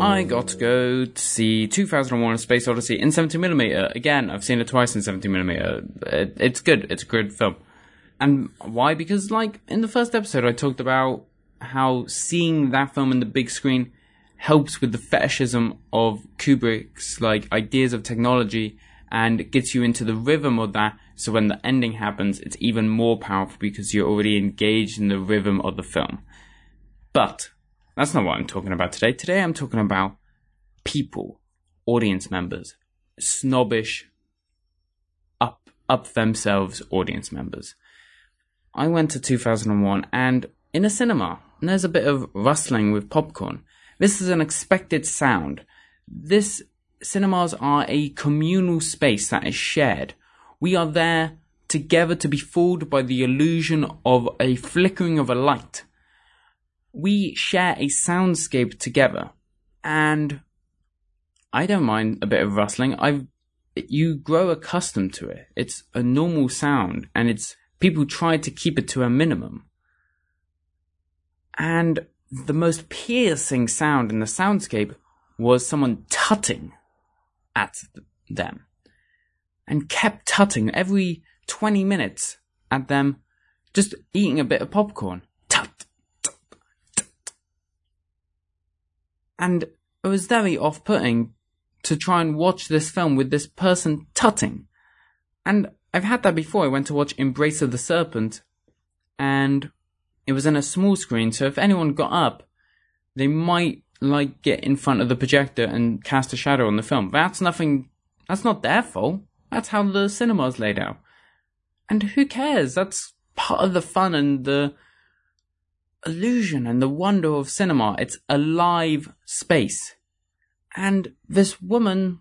I got to go to see 2001: A Space Odyssey in 70mm. Again, I've seen it twice in 70mm. It, it's good. It's a good film. And why? Because, like, in the first episode, I talked about how seeing that film in the big screen helps with the fetishism of Kubrick's, like, ideas of technology and gets you into the rhythm of that. So when the ending happens, it's even more powerful because you're already engaged in the rhythm of the film. But that's not what I'm talking about today. Today I'm talking about people, audience members, snobbish, up up themselves audience members. I went to 2001 and in a cinema, and there's a bit of rustling with popcorn. This is an expected sound. This cinemas are a communal space that is shared. We are there together to be fooled by the illusion of a flickering of a light. We share a soundscape together, and I don't mind a bit of rustling. I've you grow accustomed to it. It's a normal sound, and it's people try to keep it to a minimum. And the most piercing sound in the soundscape was someone tutting at them and kept tutting every 20 minutes at them, just eating a bit of popcorn. And it was very off putting to try and watch this film with this person tutting. And I've had that before. I went to watch Embrace of the Serpent, and it was in a small screen, so if anyone got up, they might like get in front of the projector and cast a shadow on the film. That's nothing. That's not their fault. That's how the cinema's laid out. And who cares? That's part of the fun and the illusion and the wonder of cinema. It's a live space. And this woman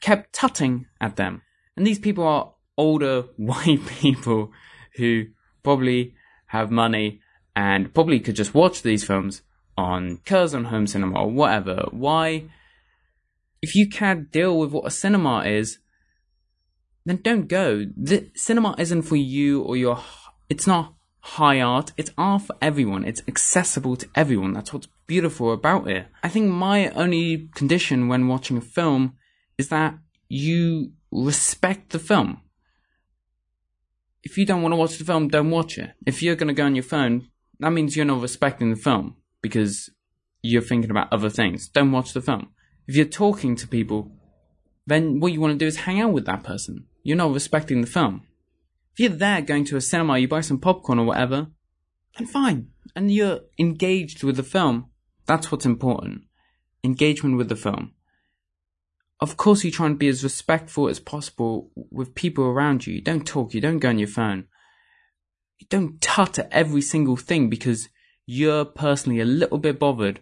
kept tutting at them. And these people are older white people who probably have money and probably could just watch these films on Curzon Home Cinema or whatever. Why, if you can't deal with what a cinema is, then don't go. The cinema isn't for you or your. It's not high art. It's art for everyone. It's accessible to everyone. That's what's beautiful about it. I think my only condition when watching a film is that you respect the film. If you don't want to watch the film, don't watch it. If you're going to go on your phone, that means you're not respecting the film because you're thinking about other things. Don't watch the film. If you're talking to people, then what you want to do is hang out with that person. You're not respecting the film. If you're there going to a cinema, you buy some popcorn or whatever, then fine. And you're engaged with the film. That's what's important. Engagement with the film. Of course, you try and be as respectful as possible with people around you. You don't talk, you don't go on your phone. You don't tut at every single thing because you're personally a little bit bothered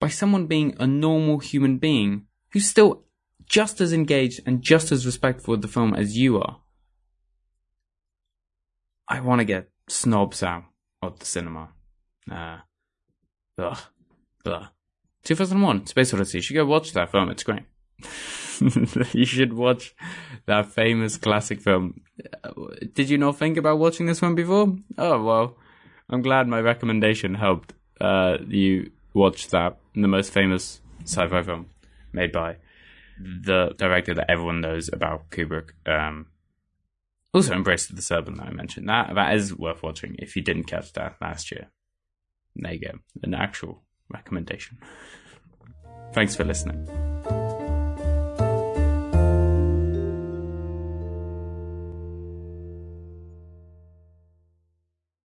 by someone being a normal human being who's still just as engaged and just as respectful of the film as you are. I want to get snobs out of the cinema. Uh, ugh, ugh. 2001, Space Odyssey. You should go watch that film. It's great. you should watch that famous classic film. Did you not think about watching this one before? Oh, well, I'm glad my recommendation helped uh, you watch that, the most famous sci fi film made by the director that everyone knows about Kubrick. Um, also, Embrace of the Serpent that I mentioned. That that is worth watching if you didn't catch that last year. There you go, an actual recommendation. Thanks for listening.